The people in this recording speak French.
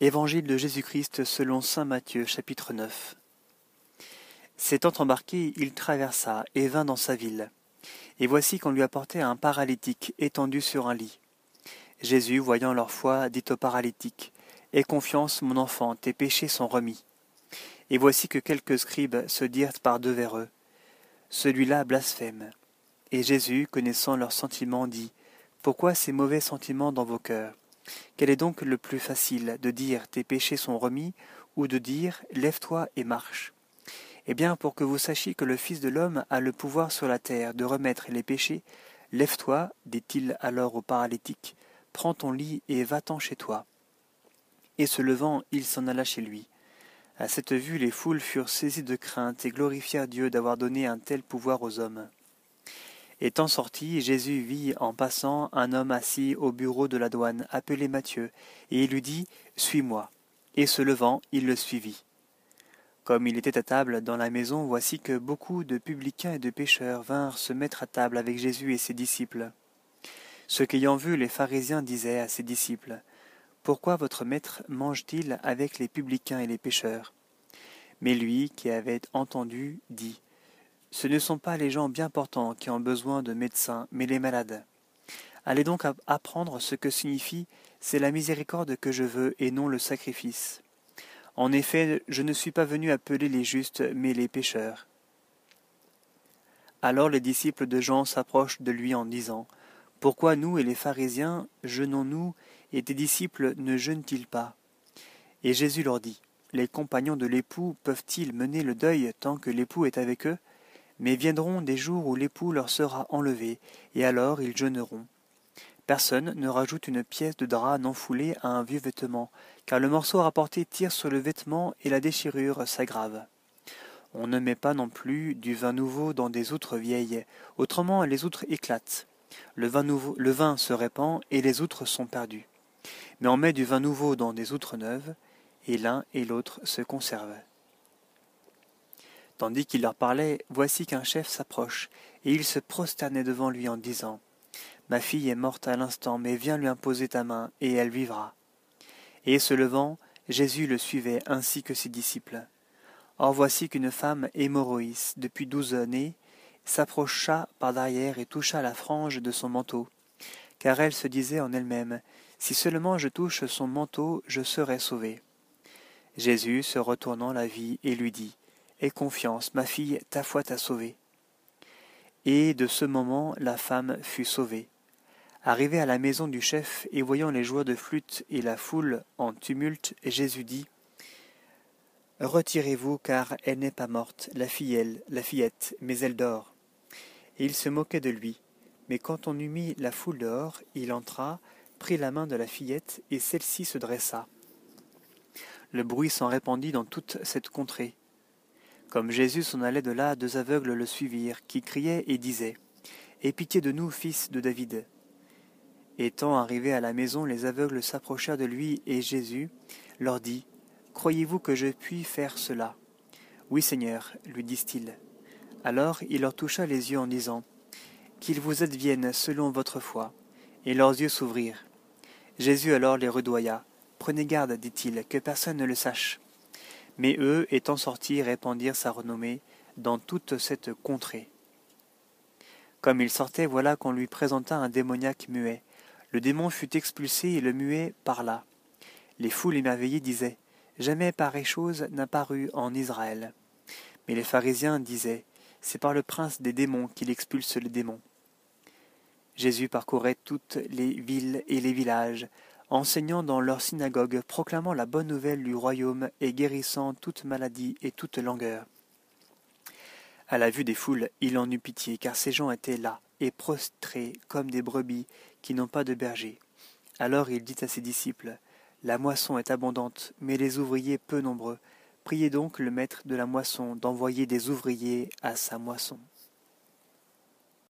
Évangile de Jésus-Christ selon saint Matthieu chapitre 9 S'étant embarqué, il traversa et vint dans sa ville. Et voici qu'on lui apportait un paralytique étendu sur un lit. Jésus, voyant leur foi, dit au paralytique, Aie confiance, mon enfant, tes péchés sont remis. Et voici que quelques scribes se dirent par devers eux, Celui-là blasphème. Et Jésus, connaissant leurs sentiments, dit, Pourquoi ces mauvais sentiments dans vos cœurs? Quel est donc le plus facile, de dire tes péchés sont remis, ou de dire lève-toi et marche? Eh bien, pour que vous sachiez que le Fils de l'homme a le pouvoir sur la terre de remettre les péchés, lève-toi, dit-il alors au paralytique, prends ton lit et va-t'en chez toi. Et se levant, il s'en alla chez lui. À cette vue, les foules furent saisies de crainte et glorifièrent Dieu d'avoir donné un tel pouvoir aux hommes. Étant sorti, Jésus vit en passant un homme assis au bureau de la douane, appelé Matthieu, et il lui dit Suis-moi. Et se levant, il le suivit. Comme il était à table dans la maison, voici que beaucoup de publicains et de pécheurs vinrent se mettre à table avec Jésus et ses disciples. Ce qu'ayant vu, les pharisiens disaient à ses disciples Pourquoi votre maître mange-t-il avec les publicains et les pécheurs Mais lui, qui avait entendu, dit ce ne sont pas les gens bien portants qui ont besoin de médecins, mais les malades. Allez donc apprendre ce que signifie c'est la miséricorde que je veux et non le sacrifice. En effet, je ne suis pas venu appeler les justes, mais les pécheurs. Alors les disciples de Jean s'approchent de lui en disant Pourquoi nous et les pharisiens jeûnons-nous et tes disciples ne jeûnent-ils pas? Et Jésus leur dit Les compagnons de l'époux peuvent-ils mener le deuil tant que l'époux est avec eux? Mais viendront des jours où l'époux leur sera enlevé, et alors ils jeûneront. Personne ne rajoute une pièce de drap non foulée à un vieux vêtement, car le morceau rapporté tire sur le vêtement et la déchirure s'aggrave. On ne met pas non plus du vin nouveau dans des outres vieilles, autrement les outres éclatent. Le vin, nouveau, le vin se répand et les outres sont perdues. Mais on met du vin nouveau dans des outres neuves, et l'un et l'autre se conservent. Tandis qu'il leur parlait, voici qu'un chef s'approche, et il se prosternait devant lui en disant Ma fille est morte à l'instant, mais viens lui imposer ta main, et elle vivra. Et se levant, Jésus le suivait ainsi que ses disciples. Or voici qu'une femme hémorroïs depuis douze années s'approcha par derrière et toucha la frange de son manteau, car elle se disait en elle-même Si seulement je touche son manteau, je serai sauvée. Jésus, se retournant, la vit et lui dit Aie confiance, ma fille, ta foi t'a sauvée. Et de ce moment la femme fut sauvée. Arrivé à la maison du chef et voyant les joueurs de flûte et la foule en tumulte, Jésus dit Retirez-vous, car elle n'est pas morte, la fillette, la fillette, mais elle dort. Et il se moquait de lui. Mais quand on eut mis la foule dehors, il entra, prit la main de la fillette, et celle-ci se dressa. Le bruit s'en répandit dans toute cette contrée. Comme Jésus s'en allait de là, deux aveugles le suivirent, qui criaient et disaient Aie pitié de nous, fils de David. Étant arrivés à la maison, les aveugles s'approchèrent de lui, et Jésus leur dit Croyez-vous que je puis faire cela Oui, Seigneur, lui disent-ils. Alors il leur toucha les yeux en disant Qu'il vous advienne selon votre foi. Et leurs yeux s'ouvrirent. Jésus alors les redoya. Prenez garde, dit-il, que personne ne le sache. Mais eux, étant sortis, répandirent sa renommée dans toute cette contrée. Comme il sortait, voilà qu'on lui présenta un démoniaque muet. Le démon fut expulsé et le muet parla. Les foules émerveillées disaient Jamais pareille chose n'a paru en Israël. Mais les pharisiens disaient C'est par le prince des démons qu'il expulse les démons. Jésus parcourait toutes les villes et les villages, enseignant dans leurs synagogues, proclamant la bonne nouvelle du royaume et guérissant toute maladie et toute langueur. À la vue des foules, il en eut pitié, car ces gens étaient là, et prostrés comme des brebis qui n'ont pas de berger. Alors il dit à ses disciples, La moisson est abondante, mais les ouvriers peu nombreux. Priez donc le maître de la moisson d'envoyer des ouvriers à sa moisson.